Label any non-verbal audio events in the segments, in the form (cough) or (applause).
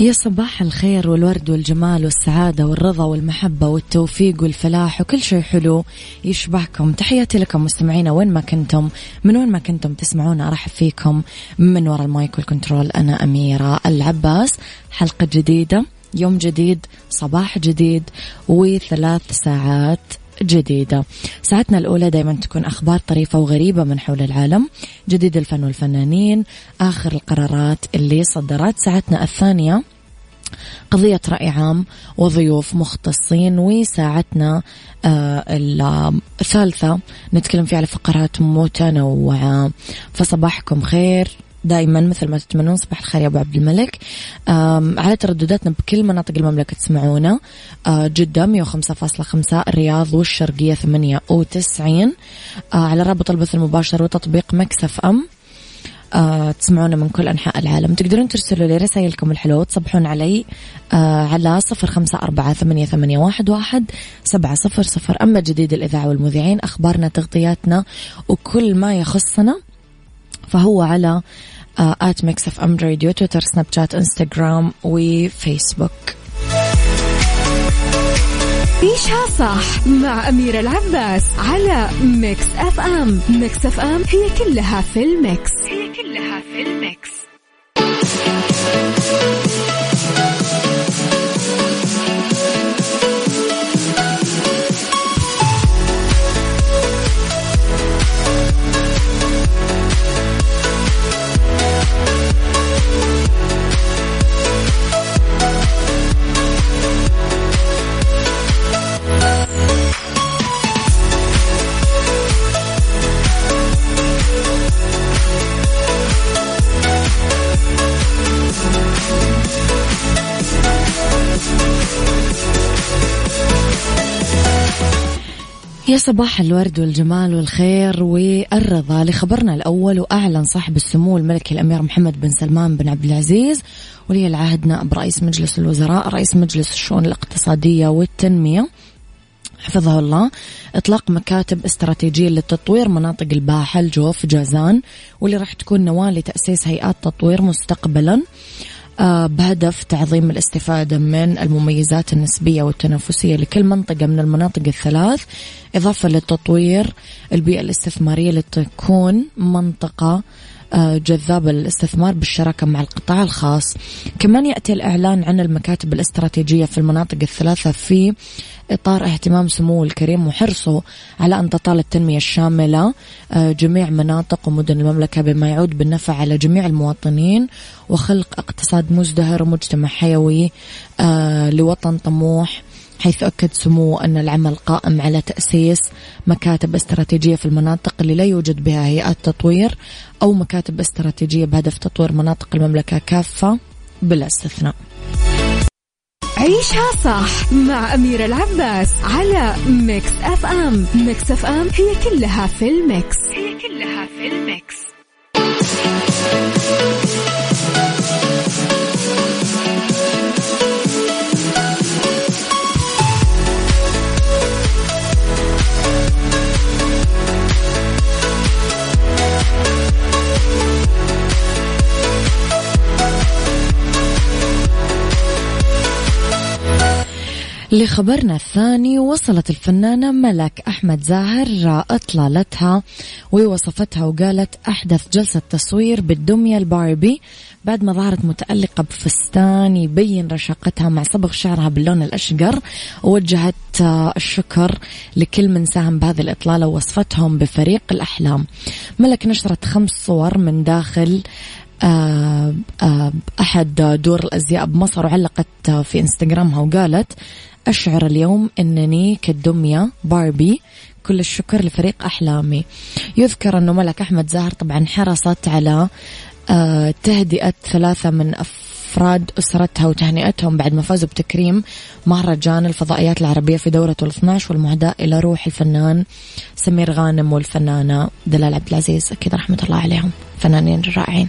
يا صباح الخير والورد والجمال والسعادة والرضا والمحبة والتوفيق والفلاح وكل شيء حلو يشبهكم. تحياتي لكم مستمعينا وين ما كنتم من وين ما كنتم تسمعونا أرحب فيكم من وراء ال mic وال control أنا أميرة العباس. حلقة جديدة يوم جديد صباح جديد وثلاث ساعات جديدة. ساعتنا الأولى دايما تكون أخبار طريفة وغريبة من حول العالم. جديد الفن والفنانين آخر القرارات اللي صدرت. ساعتنا الثانية قضية رأي عام وضيوف مختصين وساعتنا آه الثالثة نتكلم فيها على فقرات متنوعة. فصباحكم خير. دائما مثل ما تتمنون صباح الخير يا أبو عبد الملك. على تردداتنا بكل مناطق المملكة تسمعونا. آه، جدة 105.5 الرياض والشرقية 98 آه، على رابط البث المباشر وتطبيق Mix FM. آه، تسمعونا من كل أنحاء العالم. تقدرون ترسلوا لي رسائلكم الحلوة تصبحون علي على صفر خمسة أربعة ثمانية, ثمانية واحد, واحد سبعة صفر صفر. أما جديد الإذاعة والمذيعين أخبارنا تغطياتنا وكل ما يخصنا فهو على at Mix FM Radio تويتر سناب شات انستغرام وفيسبوك عيشها صح مع أميرة العباس على Mix FM Mix FM هي كلها في ال mix. هي كلها في ال mix. يا صباح الورد والجمال والخير والرضا لخبرنا الأول وأعلن صاحب السمو الملكي الأمير محمد بن سلمان بن عبد العزيز ولي العهد نائب رئيس مجلس الوزراء رئيس مجلس الشؤون الاقتصادية والتنمية. حفظه الله. إطلاق مكاتب استراتيجية لتطوير مناطق الباحة الجوف جازان واللي راح تكون نواة لتأسيس هيئات تطوير مستقبلا آه، بهدف تعظيم الاستفادة من المميزات النسبية والتنافسية لكل منطقة من المناطق الثلاث. إضافة لتطوير البيئة الاستثمارية لتكون منطقة جذابة للاستثمار بالشراكة مع القطاع الخاص. كمان يأتي الإعلان عن المكاتب الاستراتيجية في المناطق الثلاثة في إطار اهتمام سموه الكريم وحرصه على أن تطال التنمية الشاملة آه، جميع مناطق ومدن المملكة بما يعود بالنفع على جميع المواطنين وخلق اقتصاد مزدهر ومجتمع حيوي آه، لوطن طموح. حيث أكد سموه أن العمل قائم على تأسيس مكاتب استراتيجية في المناطق اللي لا يوجد بها هيئات تطوير أو مكاتب استراتيجية بهدف تطوير مناطق المملكة كافة بلا استثناء. عيشها صح مع أميرة العباس على Mix FM. Mix FM هي كلها في ال mix. هي كلها في ال mix. you لخبرنا الثاني وصلت الفنانة ملك أحمد زاهر إطلالتها ووصفتها وقالت أحدث جلسة تصوير بالدمية الباربي. بعد ما ظهرت متألقة بفستان يبين رشاقتها مع صبغ شعرها باللون الأشقر. ووجهت الشكر لكل من ساهم بهذه الإطلالة ووصفتهم بفريق الأحلام. ملك نشرت خمس صور من داخل آه، آه، أحد دور الأزياء بمصر وعلقت في إنستغرامها وقالت أشعر اليوم أنني كالدمية باربي. كل الشكر لفريق أحلامي. يذكر أنه ملك أحمد زاهر طبعا حرصت على آه، تهدئة ثلاثة من أفراد أسرتها وتهنئتهم بعد ما فازوا بتكريم مهرجان الفضائيات العربية في دورة ال 12 والمهداة إلى روح الفنان سمير غانم والفنانة دلال عبد العزيز. أكيد رحمة الله عليهم. فنانين رائعين.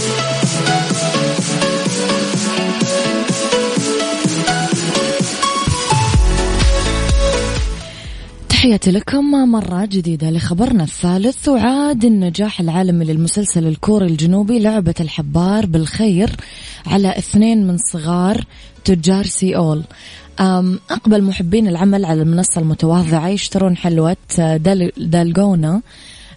تحياتي لكم مرة جديدة لخبرنا الثالث. وعاد النجاح العالمي للمسلسل الكوري الجنوبي لعبة الحبار بالخير على اثنين من صغار تجار سيول. أقبل محبين العمل على المنصة المتواضعة يشترون حلوة دالجونا. آه،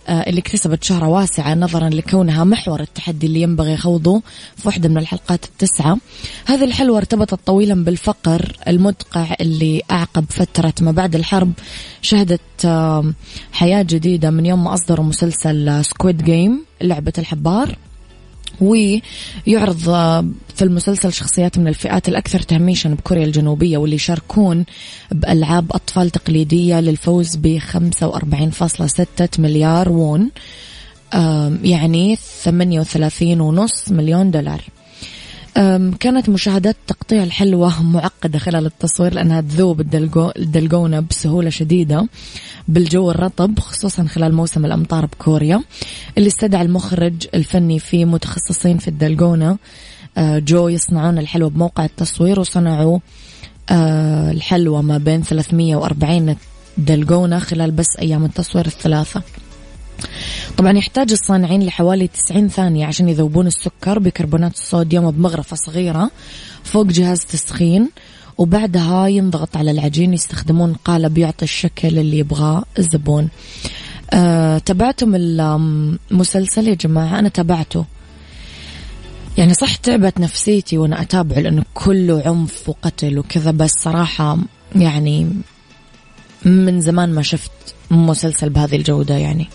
اللي اكتسبت شهرة واسعة نظرا لكونها محور التحدي اللي ينبغي خوضه في واحدة من الحلقات التسعة. هذه الحلوة ارتبطت طويلا بالفقر المدقع اللي أعقب فترة ما بعد الحرب. شهدت حياة جديدة من يوم ما أصدروا مسلسل Squid Game لعبة الحبار. ويعرض في المسلسل شخصيات من الفئات الأكثر تهميشا بكوريا الجنوبية واللي يشاركون بألعاب أطفال تقليدية للفوز ب 45.6 مليار وون يعني 38 ونص مليون دولار. كانت مشاهد تقطيع الحلوى معقدة خلال التصوير لأنها تذوب الدلقونة بسهولة شديدة بالجو الرطب خصوصا خلال موسم الأمطار بكوريا. اللي استدعى المخرج الفني فيه متخصصين في الدلقونة أه، جو يصنعون الحلوة بموقع التصوير وصنعوا أه، الحلوة ما بين 340 دلقونة خلال بس أيام التصوير الثلاثة. طبعا يحتاج الصانعين لحوالي 90 ثانية عشان يذوبون السكر بكربونات الصوديوم بمغرفة صغيرة فوق جهاز تسخين وبعدها ينضغط على العجين يستخدمون قالب يعطي الشكل اللي يبغاه الزبون. أه تابعتم المسلسل يا جماعة؟ أنا تابعته. يعني صح تعبت نفسيتي وأنا أتابعه لأنه كله عنف وقتل وكذا بس صراحة يعني من زمان ما شفت مسلسل بهذه الجودة يعني.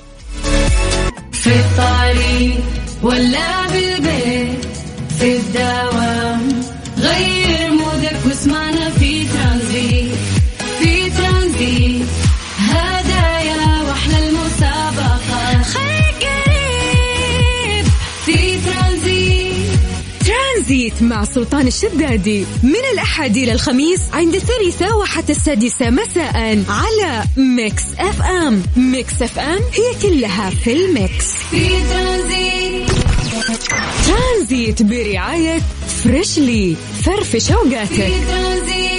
في الطريق ولا بالبيت في الدوام. ترانزيت مع سلطان الشدادي. من الأحد إلى الخميس عند الثالثة وحتى السادسة مساء على Mix FM. Mix FM هي كلها في ال mix. في ترانزيت. ترانزيت برعاية فريشلي. فرفش اوقاتك في ترانزيت.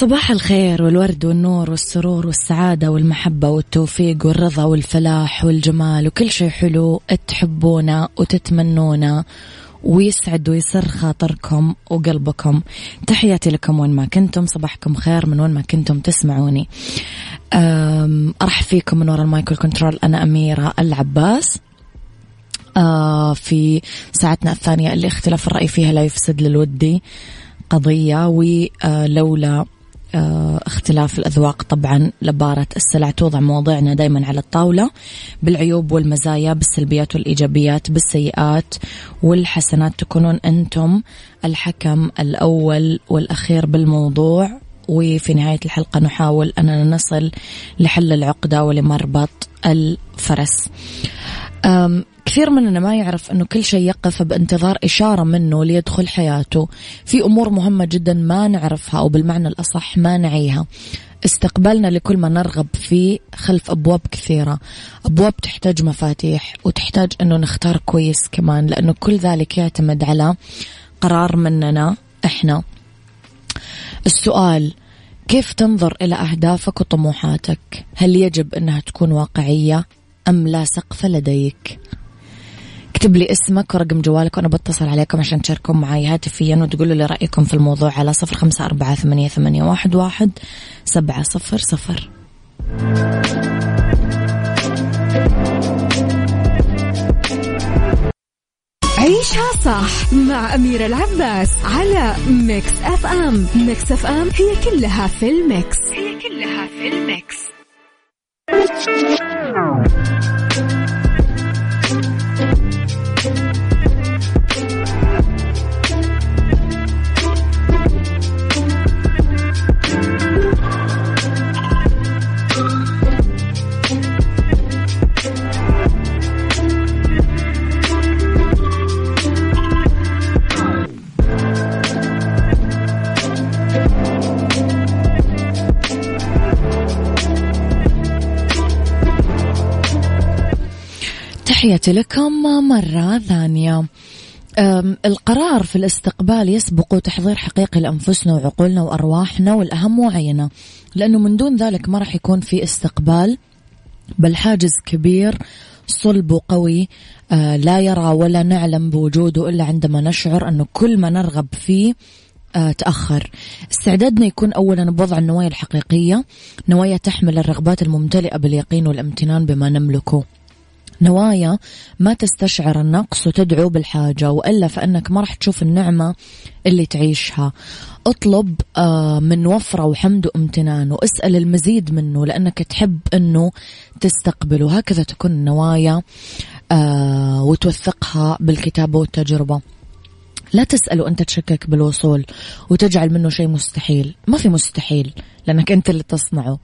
صباح الخير والورد والنور والسرور والسعادة والمحبة والتوفيق والرضا والفلاح والجمال وكل شيء حلو تحبونه وتتمنونه ويسعد ويسر خاطركم وقلبكم. تحياتي لكم وين ما كنتم صباحكم خير من وين ما كنتم تسمعوني. أرحب فيكم من وراء المايك كنترول أنا أميرة العباس. آه في ساعتنا الثانية اللي اختلاف الرأي فيها لا يفسد للود قضية ولولا اختلاف الأذواق طبعا لبارة السلع. توضع مواضيعنا دائما على الطاولة بالعيوب والمزايا بالسلبيات والإيجابيات بالسيئات والحسنات. تكونون أنتم الحكم الأول والأخير بالموضوع. وفي نهاية الحلقة نحاول أننا نصل لحل العقدة ولمربط الفرس. كثير مننا ما يعرف أنه كل شيء يقف بانتظار إشارة منه ليدخل حياته. في أمور مهمة جدا ما نعرفها أو بالمعنى الأصح ما نعيها. استقبالنا لكل ما نرغب فيه خلف أبواب كثيرة. أبواب تحتاج مفاتيح وتحتاج أنه نختار كويس كمان لأنه كل ذلك يعتمد على قرار مننا إحنا. السؤال كيف تنظر إلى أهدافك وطموحاتك؟ هل يجب أنها تكون واقعية أم لا سقف لديك؟ اكتب لي اسمك ورقم جوالك وأنا بتصل عليكم عشان تشاركون معي هاتفيا وتقولوا لي رأيكم في الموضوع على صفر خمسة أربعة ثمانية, ثمانية واحد, واحد سبعة صفر صفر. عيشها صح مع أميرة العباس على ميكس أف أم ميكس أف أم هي كلها في الميكس. هي كلها في الميكس. تحياتي لكم مرة ثانية. القرار في الاستقبال يسبق تحضير حقيقي لأنفسنا وعقولنا وأرواحنا والأهم وعينا لأنه من دون ذلك ما راح يكون في استقبال. بل حاجز كبير صلب وقوي أه، لا يرى ولا نعلم بوجوده إلا عندما نشعر أنه كل ما نرغب فيه أه، تأخر. استعدادنا يكون أولا بوضع النوايا الحقيقية نوايا تحمل الرغبات الممتلئة باليقين والامتنان بما نملكه. نوايا ما تستشعر النقص وتدعو بالحاجة وإلا فإنك ما راح تشوف النعمة اللي تعيشها. اطلب آه، من وفرة وحمد وامتنان واسأل المزيد منه لأنك تحب أنه تستقبله. هكذا تكون النوايا آه، وتوثقها بالكتابة والتجربة. لا تسأل وأنت تشكك بالوصول وتجعل منه شيء مستحيل. ما في مستحيل لأنك أنت اللي تصنعه.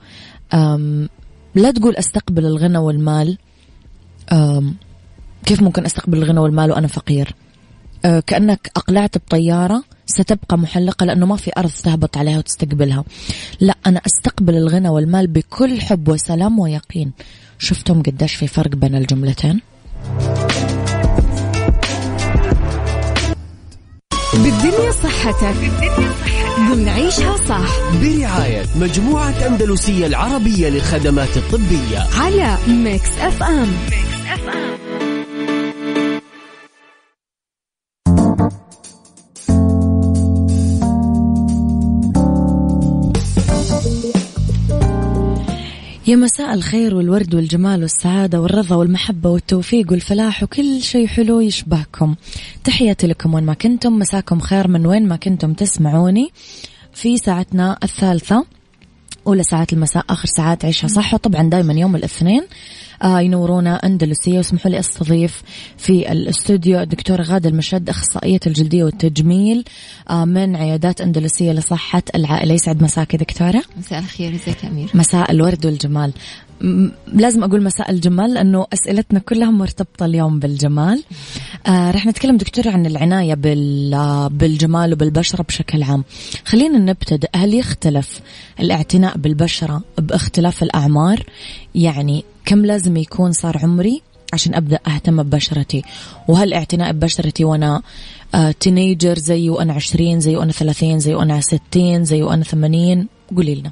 لا تقول أستقبل الغنى والمال. كيف ممكن أستقبل الغنى والمال وأنا فقير؟ أه، كأنك أقلعت بطيارة ستبقى محلقة لأنه ما في أرض تهبط عليها وتستقبلها. لا أنا أستقبل الغنى والمال بكل حب وسلام ويقين. شفتم قديش في فرق بين الجملتين؟ بالدنيا صحتك. بالدنيا صحتك ضمن عيشها صح. برعاية مجموعة أندلسية العربية للخدمات الطبية. على ميكس أف أم. ميكس. يا مساء الخير والورد والجمال والسعادة والرضا والمحبة والتوفيق والفلاح وكل شيء حلو يشبهكم. تحياتي لكم وين ما كنتم مساكم خير من وين ما كنتم تسمعوني في ساعتنا الثالثة أولى ساعات المساء آخر ساعات عيشها صح. وطبعا دائما يوم الاثنين ينورونا أندلسية واسمحوا لي أستضيف في الاستوديو الدكتورة غادة المشد أخصائية الجلدية والتجميل آه من عيادات أندلسية لصحة العائلة. يسعد مساك دكتورة. مساء الخير ازيك أمير. مساء الورد والجمال. لازم أقول مساء الجمال لأنه أسئلتنا كلها مرتبطة اليوم بالجمال. آه رح نتكلم دكتور عن العناية بالجمال وبالبشرة بشكل عام. خلينا نبتدأ. هل يختلف الاعتناء بالبشرة باختلاف الأعمار؟ يعني كم لازم يكون صار عمري عشان أبدأ أهتم ببشرتي؟ وهل اعتناء ببشرتي وأنا آه teenager زي وأنا عشرين زي وأنا ثلاثين زي وأنا ستين زي وأنا ثمانين؟ قولي لنا.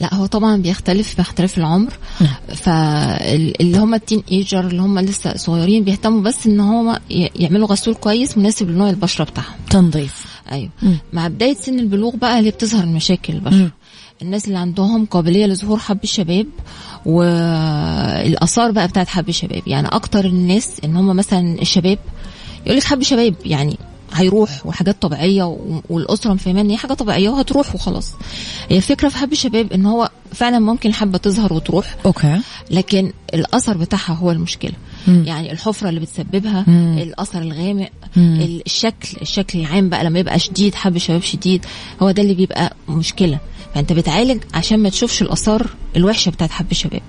لا هو طبعا بيختلف باختلاف العمر. نعم. فاللي هم ال teenager اللي هم لسه صغيرين بيهتموا بس إن هم يعملوا غسول كويس مناسب لنوع البشرة بتاعهم. تنظيف. أيوه. مع بداية سن البلوغ بقى اللي بتظهر مشاكل البشرة. الناس اللي عندهم قابلية لظهور حب الشباب والآثار بقى بتاعت حب الشباب يعني أكتر الناس إن هم مثلا الشباب يقول لك حب شباب يعني هيروح وحاجات طبيعية والأسرة مفهمة إن هي حاجة طبيعية وهتروح وخلاص هي الفكرة في حب الشباب إن هو فعلا ممكن الحبه تظهر وتروح أوكي لكن الأثر بتاعها هو المشكلة مم. يعني الحفرة اللي بتسببها مم. الأثر الغامق مم. الشكل الشكل العام بقى لما يبقى شديد حب شباب شديد هو ده اللي بيبقى مشكلة فانت بتعالج عشان ما تشوفش الآثار الوحشة بتاعت حب الشباب.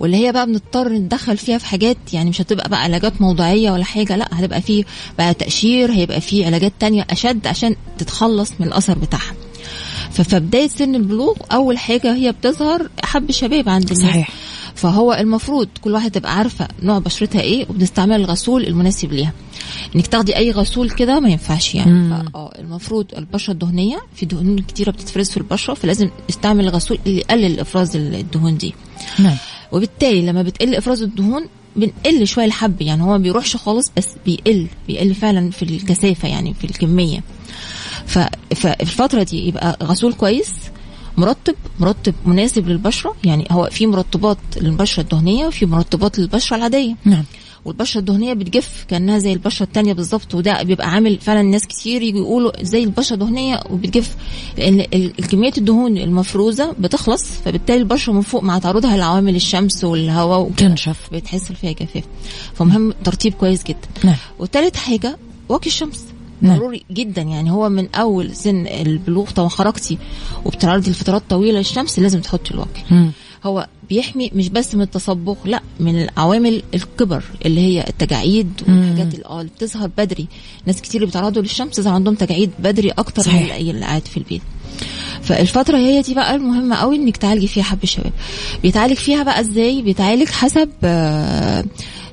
واللي هي بقى بنضطر ندخل فيها في حاجات يعني مش هتبقى بقى علاجات موضعيه ولا حاجة لا هتبقى فيه بقى تقشير هيبقى فيه علاجات تانية أشد عشان تتخلص من الاثر بتاعها ف- فبداية سن البلوغ أول حاجة هي بتظهر حب الشباب عند الناس صحيح. فهو المفروض كل واحد تبقى عارفة نوع بشرتها إيه وبنستعمل الغسول المناسب ليها إنك تاخدي أي غسول كده ما ينفعش يعني. آه المفروض البشرة الدهنية في دهون كتيرة بتتفرز في البشرة فلازم نستعمل الغسول اللي يقلل إفراز الدهون دي. نعم. وبالتالي لما بتقل إفراز الدهون بنقل شوية الحب يعني هو ما بيروحش خالص بس بيقل بيقل فعلا في الكثافة يعني في الكمية. ففي الفترة دي يبقى غسول كويس مرطب مرطب مناسب للبشرة يعني هو في مرطبات للبشرة الدهنية وفي مرطبات للبشرة العادية. نعم. والبشرة الدهنية بتجف كأنها زي البشرة التانية بالظبط وده بيبقى عامل فعلا ناس كتير يجوا يقولوا زي البشرة دهنيه وبتجف لأن كميه الدهون المفروزة بتخلص فبالتالي البشرة من فوق مع تعرضها لعوامل الشمس والهواء وكده. تنشف. بتحس فيها جفاف فمهم ترطيب كويس جدا. نعم. وتالت حاجة واقي الشمس. نعم. ضروري جدا يعني هو من أول سن البلوغ طبعا خرجتي وبتعرضي لفترات طويلة للشمس لازم تحطي الواقي. مم. هو بيحمي مش بس من التصبغ لا من العوامل الكبر اللي هي التجاعيد والحاجات اللي آه بتظهر بدري. ناس كتير اللي بيتعرضوا للشمس تظهر عندهم تجاعيد بدري أكتر صحيح. من اللي قاعد في البيت. فالفترة هي دي بقى المهمة قوي إنك تعالجي فيها حب الشباب. بيتعالج فيها بقى إزاي؟ بيتعالج حسب آه،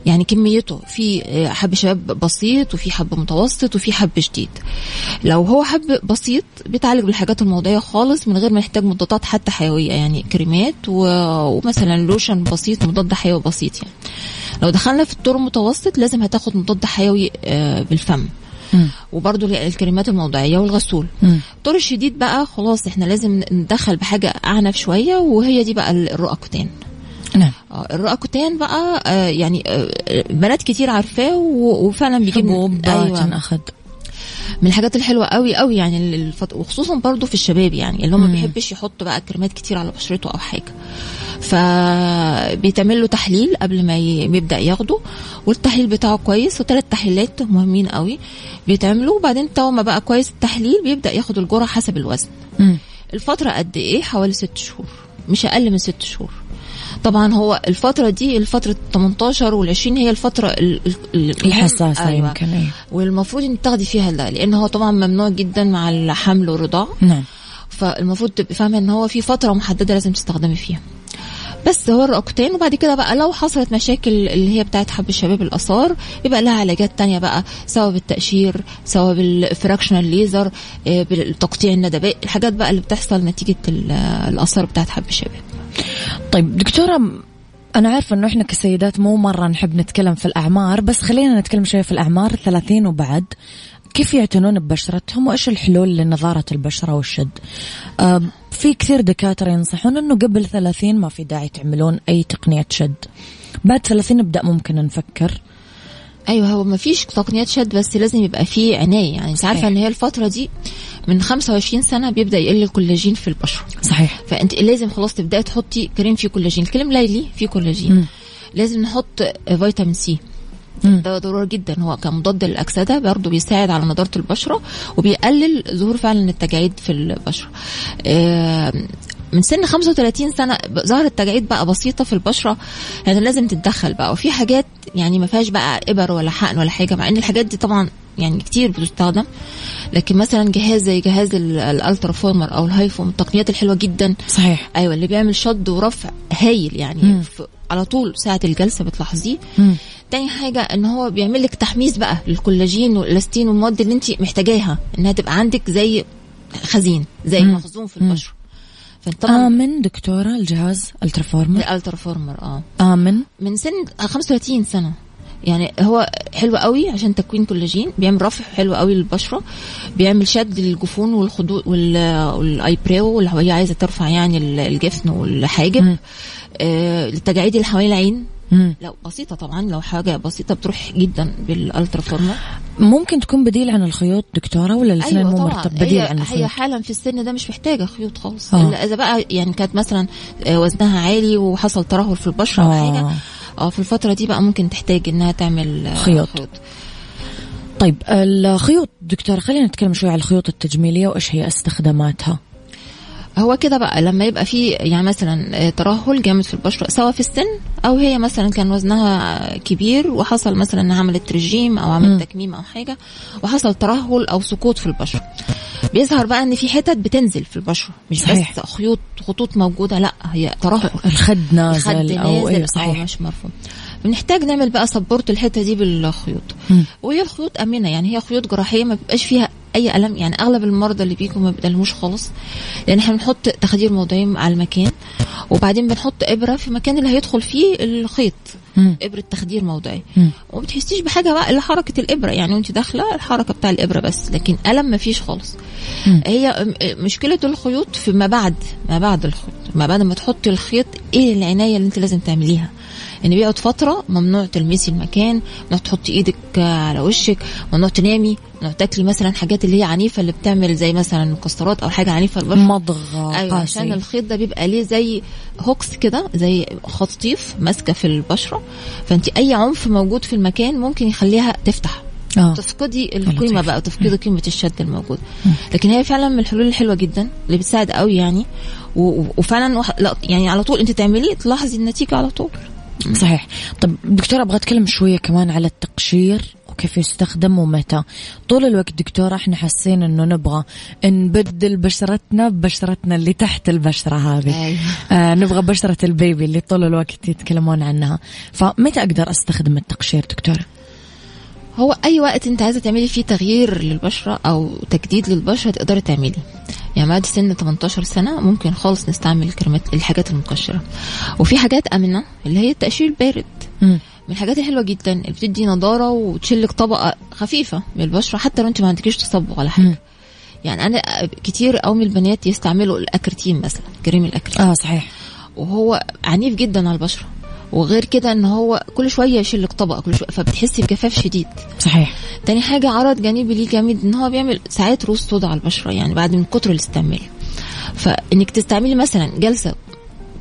يعني كميته. في آه، حب شباب بسيط وفي حب متوسط وفي حب شديد. لو هو حب بسيط بيتعالج بالحاجات الموضعيه خالص من غير ما يحتاج مضادات حتى حيوية. يعني كريمات ومثلا لوشن بسيط مضاد حيوي بسيط يعني. لو دخلنا في الطور المتوسط لازم هتاخد مضاد حيوي آه، بالفم. مم. وبرضو الكريمات الموضعيه والغسول. مم. الطور الشديد بقى خلاص إحنا لازم ندخل بحاجة أعنف شوية وهي دي بقى الرؤكتين نعم. آه، الرؤكتين بقى آه، يعني آه، بنات كتير عارفاه وفعلا بيجيب حبوب أيوة. تنأخذ من الحاجات الحلوة قوي قوي يعني الفط... وخصوصا برضو في الشباب يعني اللي هم ما بيحبش يحط بقى كريمات كتير على بشرته أو حاجة. فبيتعمل له تحليل قبل ما ي- يبدا ياخده والتحليل بتاعه كويس وثلاث تحليلات مهمين قوي بيتعملوا. وبعدين طالما ما بقى كويس التحليل بيبدأ ياخد الجرعة حسب الوزن. مم. الفترة قد إيه؟ حوالي ست شهور مش أقل من ست شهور. طبعا هو الفترة دي الفترة 18 وال 20 هي الفترة ال- ال- ال- الحساسة أيوة. يمكن أيوة. والمفروض إنك تاخدي فيها ده لأن هو طبعا ممنوع جدا مع الحمل والرضاعه نعم فالمفروض تبقي فاهمة إن هو في فترة محددة لازم تستخدمي فيها بس هو الرقتين وبعد كده بقى لو حصلت مشاكل اللي هي بتاعت حب الشباب الآثار يبقى لها علاجات تانية بقى سواء بالتقشير سواء بالفراكشنال ليزر آه، بالتقطيع الندبات الحاجات بقى اللي بتحصل نتيجة ال- الآثار بتاعت حب الشباب طيب دكتورة أنا عارفة إنه إحنا كسيدات مو مرة نحب نتكلم في الأعمار بس خلينا نتكلم شوية في الأعمار الثلاثين وبعد. كيف يعتنون ببشرتهم؟ وإيش الحلول لنظارة البشرة والشد؟ آم، في كثير دكاترة ينصحون إنه قبل ثلاثين ما في داعي تعملون أي تقنية شد. بعد ثلاثين نبدأ ممكن نفكر. أيوه هو ما فيش تقنيات شد بس لازم يبقى فيه عناية. يعني انت عارفه. ان هي الفترة دي من 25 سنة بيبدأ يقل الكولاجين في البشرة. صحيح. فأنت لازم خلاص تبدأي تحطي كريم فيه كولاجين. الكريم ليلي فيه كولاجين. مم. لازم نحط فيتامين سي. ده ضروري جدا. هو كمضاد للأكسدة برضه بيساعد على نضارة البشرة وبيقلل ظهور فعلا التجاعيد في البشرة. آه، من سن 35 سنة ظهرت تجاعيد بقى بسيطة في البشرة. يعني لازم تتدخل بقى. وفي حاجات يعني ما فيهاش بقى إبر ولا حقن ولا حاجة مع إن الحاجات دي طبعا يعني كتير بتستخدم. لكن مثلا جهاز زي جهاز ال- الالترا فورمر أو الهايفو التقنيات الحلوة جدا. صحيح. أيوه اللي بيعمل شد ورفع هايل يعني على طول ساعة الجلسة بتلاحظيه. تاني حاجة إن هو بيعمل لك تحفيز بقى للكولاجين والإلاستين والمواد اللي أنت محتاجاها إنها تبقى عندك زي خزين زي مم. مخزون في فطبعا آمن دكتورة الجهاز الترافورمر؟ الالترا فورمر آه. آمن. من سن 35 سنة. يعني هو حلو قوي عشان تكوين كولاجين بيعمل رفع حلو قوي للبشرة بيعمل شد للجفون والخدود وال eyebrow اللي هي عايزة ترفع يعني ال- الجفن والحاجب. آه التجاعيد اللي حوالين العين مم. لو بسيطة طبعا لو حاجة بسيطة بتروح جدا بالألترا فورمر ممكن تكون بديل عن الخيوط دكتورة ولا الاثنين مو مرتب بديل هي, عن هي الخيوط حالا في السن ده مش محتاجة خيوط خالص آه. إذا بقى يعني كانت مثلا آه، وزنها عالي وحصل ترهل في البشرة أو آه. آه في الفترة دي بقى ممكن تحتاج إنها تعمل آه، خيوط. طيب الخيوط دكتورة خلينا نتكلم شوي على الخيوط التجميلية وإيش هي استخداماتها هو كده بقى لما يبقى في يعني مثلا آه، ترهل جامد في البشره سواء في السن أو هي مثلا كان وزنها كبير وحصل مثلا إنها عملت رجيم أو. عملت تكميم أو حاجة وحصل ترهل أو سقوط في البشره بيظهر بقى إن في حتت بتنزل في البشره مش صحيح. بس خيوط خطوط موجودة لأ هي ترهل الخد نازل الخد أو نازل أو صحيح مش مرفوع بنحتاج نعمل بقى سبورت الحتة دي بالخيوط. وهي الخيوط آمنة يعني هي خيوط جراحية ما بيبقاش فيها أي ألم يعني أغلب المرضى اللي بيجوا ما بيدلموش خالص لأن إحنا بنحط تخدير موضعي على المكان وبعدين بنحط إبرة في المكان اللي هيدخل فيه الخيط مم. إبرة تخدير موضعي. وما بتحسيش بحاجة بقى إلا حركة الإبرة يعني وأنت داخلة الحركة بتاع الإبرة بس لكن ألم ما فيش خالص مم. هي مشكلة الخيوط في ما بعد ما بعد الخيط ما بعد ما تحطي الخيط إيه العناية اللي أنت لازم تعمليها ان بيقعد فترة ممنوع تلمسي المكان ممنوع تحطي إيدك على وشك ممنوع تنامي ممنوع تاكلي مثلا حاجات اللي هي عنيفة اللي بتعمل زي مثلا مكسرات أو حاجة عنيفة البشره مضغ أيوه عشان قاسي الخيط ده بيبقى ليه زي هوكس كده زي خطيف ماسكة في البشرة. فانت أي عنف موجود في المكان ممكن يخليها تفتح. آه. تفقدي القيمة. بقى تفقدي قيمة الشد الموجود. لكن هي فعلا من الحلول الحلوة جدا اللي بتساعد قوي يعني. وفعلا يعني على طول انت تعمليه تلاحظي النتيجة على طول. صحيح. طب دكتورة أبغى أتكلم شوية كمان على التقشير وكيف يستخدم ومتى. طول الوقت دكتورة إحنا حاسين إنه نبغى نبدل بشرتنا ببشرتنا اللي تحت البشرة هذه. آه نبغى بشرة البيبي اللي طول الوقت يتكلمون عنها. فمتى أقدر أستخدم التقشير دكتورة؟ هو أي وقت أنت عايزة تعملي فيه تغيير للبشرة أو تجديد للبشرة تقدري تعملي يعني بعد سن 18 سنة ممكن خالص نستعمل الكريمات الحاجات المقشره وفي حاجات آمنة اللي هي التقشير البارد. من الحاجات الحلوة جدا اللي بتدي نضارة وتشيلك طبقة خفيفة من البشرة حتى لو انت ما عندكيش تصبغ ولا حاجة. مم. يعني أنا كتير قوي من البنات يستعملوا الأكرتين مثلا كريم الأكرتين. آه صحيح. وهو عنيف جدا على البشرة. وغير كده إن هو كل شوية يشيلك طبقه كل شوية فبتحسي بجفاف شديد صحيح تاني حاجة عرض جانبي ليه جامد إن هو بيعمل ساعات روز سودا على البشرة يعني بعد من كتر الاستعمال فإنك تستعملي مثلا جلسة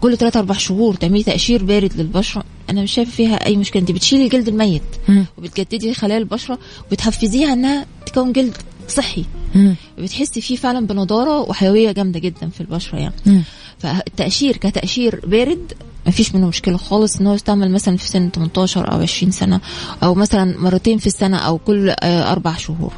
كل 3 4 شهور تعملي تقشير بارد للبشرة أنا مش شايفة فيها أي مشكلة أنت بتشيلي الجلد الميت. وبتجددي خلايا البشرة وبتحفزيها إنها تكون جلد صحي. بتحسي فيه فعلا بنضارة وحيوية جامدة جدا في البشرة يعني. فالتقشير كتقشير بارد ما فيش منه مشكلة خالص إن هو يستعمل مثلا في سن 18 أو 20 سنة أو مثلا مرتين في السنة أو كل آه، أربع شهور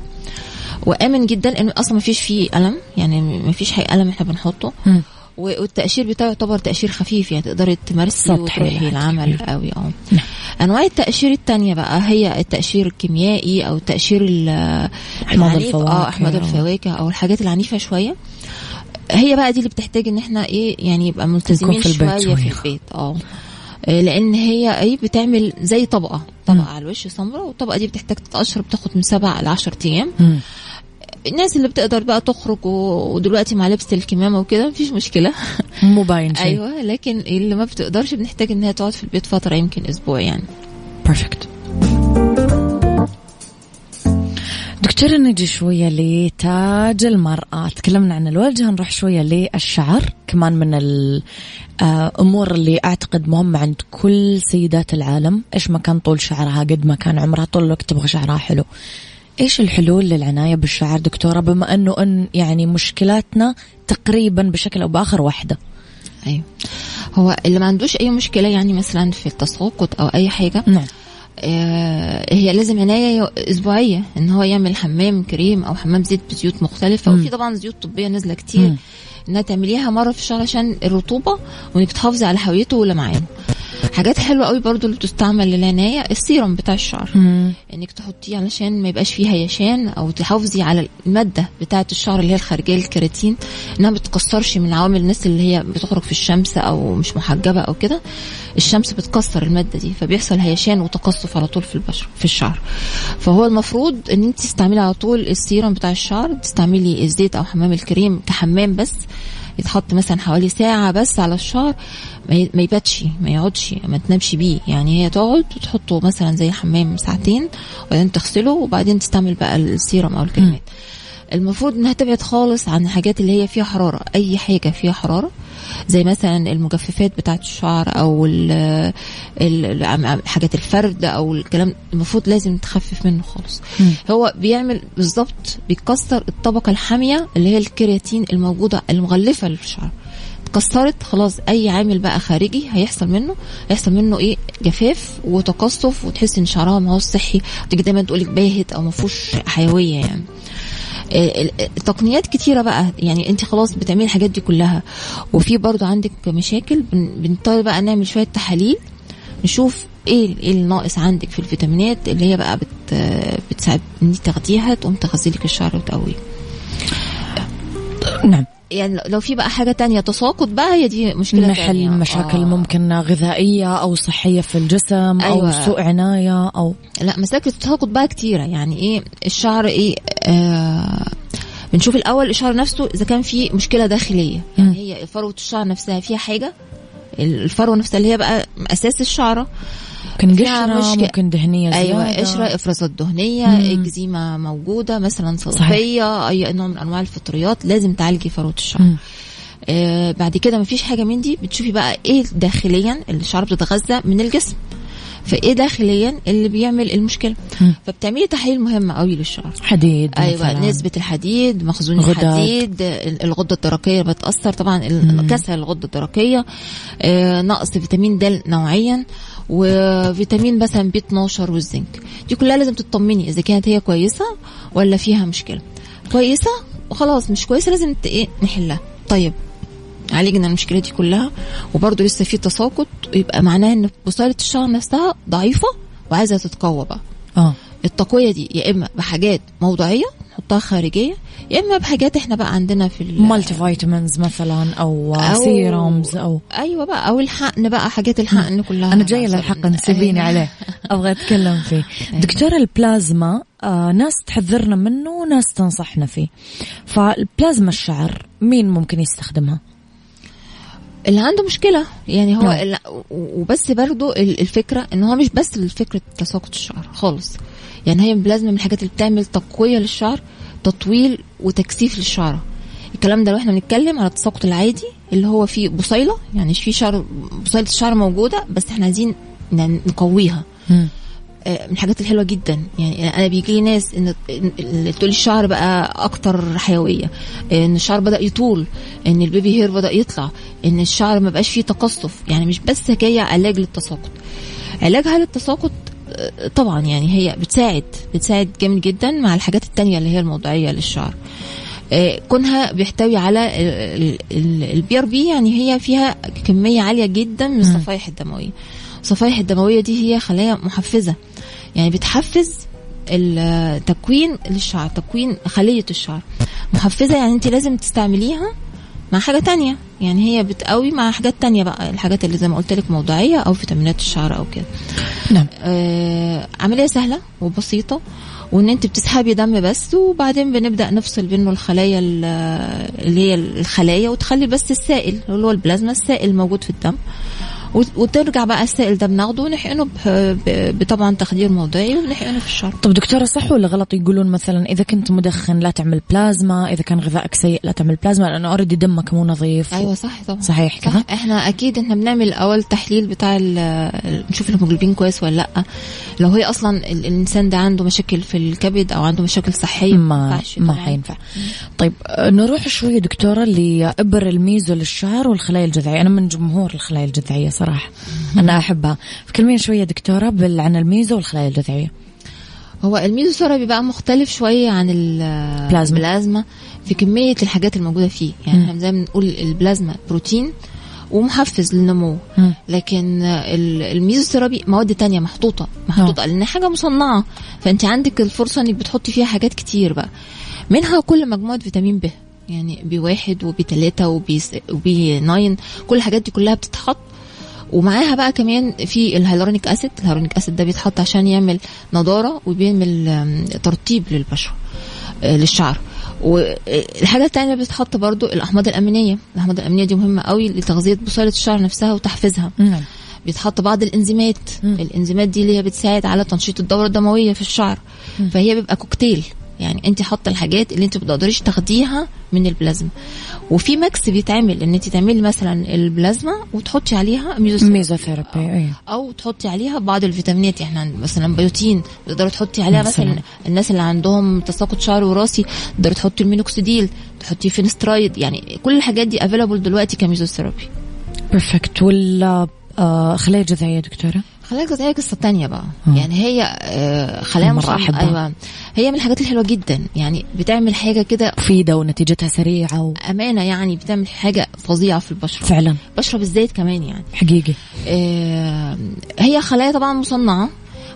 وآمن جدا لأنه أصلا ما فيش فيه ألم يعني ما فيش حي ألم إحنا بنحطه مم. و- والتقشير بتاعه يعتبر تقشير خفيف يعني تقدري تمارسي وتروحي العمل. قوي آه نعم. أنواع التقشير التانية بقى هي التقشير الكيميائي أو التقشير ال- أحماض العنيف آه الفواكه. أحماض الفواكه أو الحاجات العنيفة شوية هي بقى دي اللي بتحتاج إن إحنا إيه يعني يبقى ملتزمين في البيت شوية في. البيت. آه. آه، لأن هي اي بتعمل زي طبقة طبقة على الوش سمراء والطبقة دي بتحتاج تتقشر بتاخد من سبع ل 10 أيام. الناس اللي بتقدر بقى تخرج ودلوقتي مع لبس الكمامة وكده مفيش مشكلة. (laughs) مو باين شيء. أيوه لكن اللي ما بتقدرش بنحتاج إن هي تقعد في البيت فترة يمكن أسبوع يعني. بيرفكت دكتورة نجي شوية لتاج المرأة. تكلمنا عن الوجه نروح شوية للشعر. كمان من الأمور اللي أعتقد مهمة عند كل سيدات العالم. إيش ما كان طول شعرها قد ما كان عمرها. طول الوقت تبغى شعرها حلو. إيش الحلول للعناية بالشعر دكتورة؟ بما أنه أن يعني مشكلاتنا تقريبا بشكل أو بآخر واحدة. أيوه. هو اللي ما عندوش أي مشكلة يعني مثلا في التساقط أو أي حاجة نعم. آه، هي لازم عناية يو- أسبوعية إن هو يعمل حمام كريم أو حمام زيت بزيوت مختلفة مم. وفي طبعا زيوت طبية نازلة كتير مم. إنها تعمليها مرة في الشهر عشان الرطوبة وإنك تحافظي على حيويته ولمعانه حاجات حلوة قوي برضو اللي بتستعمل للعناية السيرم بتاع الشعر. إنك تحطيه علشان ما يبقاش فيه هيشان أو تحافظي على المادة بتاعة الشعر اللي هي الخارجية الكيراتين إنها ما بتكسرش من عوامل الناس اللي هي بتخرج في الشمس أو مش محجبة أو كده. الشمس بتكسر المادة دي فبيحصل هيشان وتقصف على طول في البشره في الشعر. فهو المفروض إن أنت تستعملي على طول السيرم بتاع الشعر تستعملي الزيت أو حمام الكريم كحمام بس يتحط مثلا حوالي ساعة بس على الشعر ما يباتش ما يقعدش ما تنامش بيه. يعني هي تقعد وتحطه مثلا زي حمام ساعتين وبعدين تغسله وبعدين تستعمل بقى السيرم أو الكريمات المفروض إنها تبعد خالص عن الحاجات اللي هي فيها حرارة. أي حاجة فيها حرارة زي مثلا المجففات بتاعت الشعر أو ال- ال- ال- حاجات الفرد أو الكلام المفروض لازم تخفف منه خالص. هو بيعمل بالظبط بيكسر الطبقة الحامية اللي هي الكيراتين الموجودة المغلفة للشعر. اتكسرت خلاص أي عامل بقى خارجي هيحصل منه. هيحصل منه إيه؟ جفاف وتقصف وتحس إن شعرها ما هو صحي. تيجي دايما تقولك باهت أو ما فيهوش حيوية يعني. تقنيات كتيرة بقى. يعني انت خلاص بتعملي الحاجات دي كلها. وفي برضو عندك مشاكل بن- بنضطر بقى نعمل شوية تحاليل نشوف إيه إيه الناقص عندك في الفيتامينات اللي هي بقى بت بتساعد ان تاخديها تقوم تغذي لك الشعر وتقويه. نعم. يعني لو في بقى حاجة تانية تساقط بقى هي دي مشكلة نحل تانية. مشاكل آه. ممكن غذائية أو صحية في الجسم أيوة. سوء عناية أو لا مساكل التساقط بقى كتيرة يعني إيه الشعر إيه آه بنشوف الأول الشعر نفسه إذا كان في مشكلة داخلية مم. يعني هي فروة الشعر نفسها فيها حاجة الفروة نفسها اللي هي بقى أساس الشعرة ممكن قشرة. ممكن دهنية أيوه زيادة. قشرة إفرازات دهنية مم. إكزيما موجودة مثلا صلفية أي نوع من أنواع الفطريات لازم تعالجي فروة الشعر مم. آه بعد كده مفيش حاجة من دي بتشوفي بقى إيه داخليا الشعر بتتغذى من الجسم فإيه داخليا اللي بيعمل المشكلة. فبتعملي تحاليل مهمه قوي للشعر حديد أيوه مثلاً. نسبة الحديد مخزون غدد. الحديد ال- الغدة الدرقية بتأثر طبعا كسر الغدة الدرقية آه نقص فيتامين د نوعيا وفيتامين مثلا بي 12 والزنك. دي كلها لازم تطمني إذا كانت هي كويسة ولا فيها مشكلة. كويسة؟ وخلاص مش كويسة لازم إيه نحلها. طيب عالجنا المشكلة دي كلها. وبرضه لسه في تساقط يبقى معناه إن بصيله الشعر نفسها ضعيفة وعايزة تتقوى بقى. آه. التقوية دي يا إما بحاجات موضعيه نحطها خارجية يا إما بحاجات إحنا بقى عندنا في ال- multivitamins مثلا أو- serums أو أيوه بقى أو الحقن بقى حاجات الحقن كلها جاية مثلاً. للحقن سيبيني أيوة. عليه. أبغى أتكلم فيه. دكتور البلازما آه ناس تحذرنا منه وناس تنصحنا فيه. فالبلازما الشعر مين ممكن يستخدمها؟ اللي عنده مشكلة يعني هو نعم. وبس برضو ال- الفكرة إن هو مش بس الفكرة تساقط الشعر خالص. يعني هي بلازمه من الحاجات اللي بتعمل تقوية للشعر تطويل وتكثيف للشعر الكلام ده لو إحنا بنتكلم على التساقط العادي اللي هو فيه بصيلة يعني في شعر بصيلة الشعر موجودة بس إحنا عايزين نقويها. آه، من الحاجات الحلوة جدا. يعني أنا بيجي لي ناس ان تقول الشعر بقى أكتر حيوية. آه، إن الشعر بدأ يطول إن ال baby hair بدأ يطلع إن الشعر ما بقاش فيه تقصف. يعني مش بس جاية علاج للتساقط. علاجها للتساقط طبعا يعني هي بتساعد بتساعد جامد جدا مع الحاجات التانية اللي هي الموضعيه للشعر. آه، كونها بيحتوي على ال PRP يعني هي فيها كمية عالية جدا من الصفائح الدموية. الصفائح الدموية دي هي خلايا محفزة يعني بتحفز التكوين للشعر تكوين خلية الشعر. محفزة يعني انت لازم تستعمليها مع حاجة تانية. يعني هي بتقوي مع حاجات تانية بقى. الحاجات اللي زي ما قلت لك موضعيه أو فيتامينات الشعر أو كده. نعم. آه عملية سهلة وبسيطة وإن أنت بتسحبي دم بس وبعدين بنبدأ نفصل بينه الخلايا ال- اللي هي الخلايا وتخلي بس السائل اللي هو البلازما السائل موجود في الدم. وترجع بقى السائل ده بناخده ونحقنه بطبعا تخدير موضعي ونحقنه في الشعر طب دكتورة صح ولا غلط يقولون مثلا إذا كنت مدخن لا تعمل بلازما إذا كان غذائك سيء لا تعمل بلازما لأنه already دمك مو نظيف؟ أيوه صح طبعا. صحيح صح. كذا إحنا أكيد إحنا بنعمل أول تحليل بتاع نشوف الهيموجلوبين كويس ولا لأ. لو هي أصلا ال- الإنسان ده عنده مشاكل في الكبد أو عنده مشاكل صحية ما ما طبعاً. حينفع. طيب آه، نروح شوية دكتورة لإبر الميزو للشعر والخلايا الجذعية. أنا من جمهور الخلايا الجذعية صراحة. أنا أحبها. فكلمينا شوية دكتورة بال- عن الميزو والخلايا الجذعية. هو الميزو بيبقى مختلف شوية عن ال- بلازما. البلازما في كمية الحاجات الموجودة فيه. يعني. إحنا زي ما بنقول البلازما بروتين ومحفز للنمو. مم. لكن ال- الميزوثيرابي مواد تانية محطوطة. محطوطة. لأن حاجة مصنعة. فأنت عندك الفرصة إنك بتحطي فيها حاجات كتير بقى. منها كل مجموعة فيتامين ب يعني B واحد و B تلاتة و B, س- و B nine. كل الحاجات دي كلها بتتحط. ومعاها بقى كمان في ال hyaluronic acid. ال hyaluronic acid ده بيتحط عشان يعمل نضارة وبيعمل ترطيب للبشرة آه، للشعر. والحاجة التانية اللي بتتحط برضو الأحماض الأمينية. الأحماض الأمينية دي مهمة قوي لتغذية بصيله الشعر نفسها وتحفيزها. نعم. بيتحط بعض الإنزيمات. مم. الإنزيمات دي اللي هي بتساعد على تنشيط الدورة الدموية في الشعر. فهي بيبقى كوكتيل. يعني انت حاطه الحاجات اللي انت ما بتقدريش تاخديها من البلازما. وفي mix بيتعمل ان انت تعملي مثلا البلازما وتحطي عليها ميزوثيرابي. ميزوثيرابي اي أو تحطي عليها بعض الفيتامينات إحنا عند- مثلا بيوتين تقدري تحطي عليها مثلاً. مثلا الناس اللي عندهم تساقط شعر وراثي تقدري تحطي المينوكسيديل تحطي finasteride يعني كل الحاجات دي available دلوقتي كميزوثيرابي. perfect ولا آه، خلايا جذعيه دكتورة؟ خلايا الجذعيه قصة تانية بقى. يعني هي آه، خلايا مصنعة أحبها. أيوه. هي من الحاجات الحلوة جدا. يعني بتعمل حاجة كده مفيدة ونتيجتها سريعة و... أمانة يعني بتعمل حاجة فظيعة في البشرة. فعلا. البشره بالذات كمان يعني. حقيقي. آه، هي خلايا طبعا مصنعة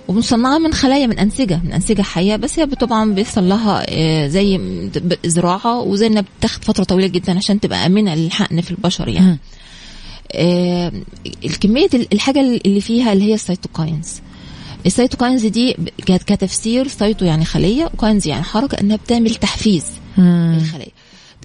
ومصنعة من خلايا من أنسجة من أنسجة حية. بس هي طبعا بيحصل لها آه، زي زراعة وزي إنها بتاخد فترة طويلة جدا عشان تبقى آمنة للحقن في البشر يعني. آه، الكمية ال- الحاجة اللي فيها اللي هي ال cytokines. ال cytokines دي كتفسير cyto يعني خلية و kines يعني حركة إنها بتعمل تحفيز. للخلية.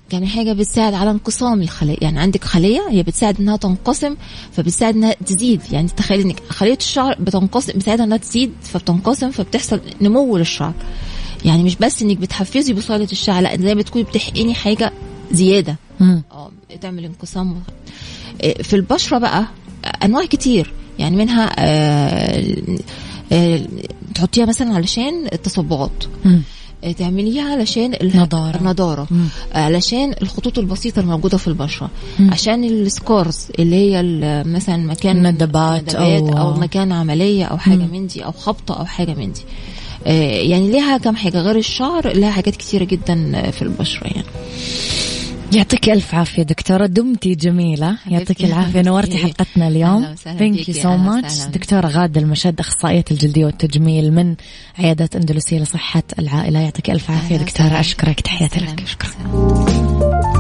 كان حاجة بتساعد على انقسام الخلايا يعني عندك خلية هي بتساعد إنها تنقسم فبتساعد إنها تزيد. يعني تخيل إنك خلية الشعر بتنقسم بتساعدها إنها تزيد فبتنقسم فبتحصل نمو للشعر. يعني مش بس إنك بتحفزي بصيلة الشعر لأ زي ما بتكوني بتحقني حاجة زيادة. آه تعمل انقسام. في البشرة بقى أنواع كتير يعني منها آه، آه، تحطيها مثلا علشان التصبغات. آه، تعمليها علشان ال- نضارة. النضارة مم. علشان الخطوط البسيطة الموجودة في البشرة مم. عشان السكارز اللي هي مثلا مكان ندبات أو- أو, مكان عملية أو حاجة مم. من دي أو خبطة أو حاجة من دي يعني ليها كم حاجة غير الشعر لها حاجات كتيرة جدا في البشرة يعني يعطيك ألف عافية دكتورة دمتي جميلة يعطيك. العافية نورتي حلقتنا اليوم thank you so much وسهلا. دكتورة غادة المشد أخصائية الجلدية والتجميل من عيادة أندلسية لصحة العائلة يعطيك ألف عافية أهلا دكتورة وسهلا. أشكرك تحياتي. لك شكرا.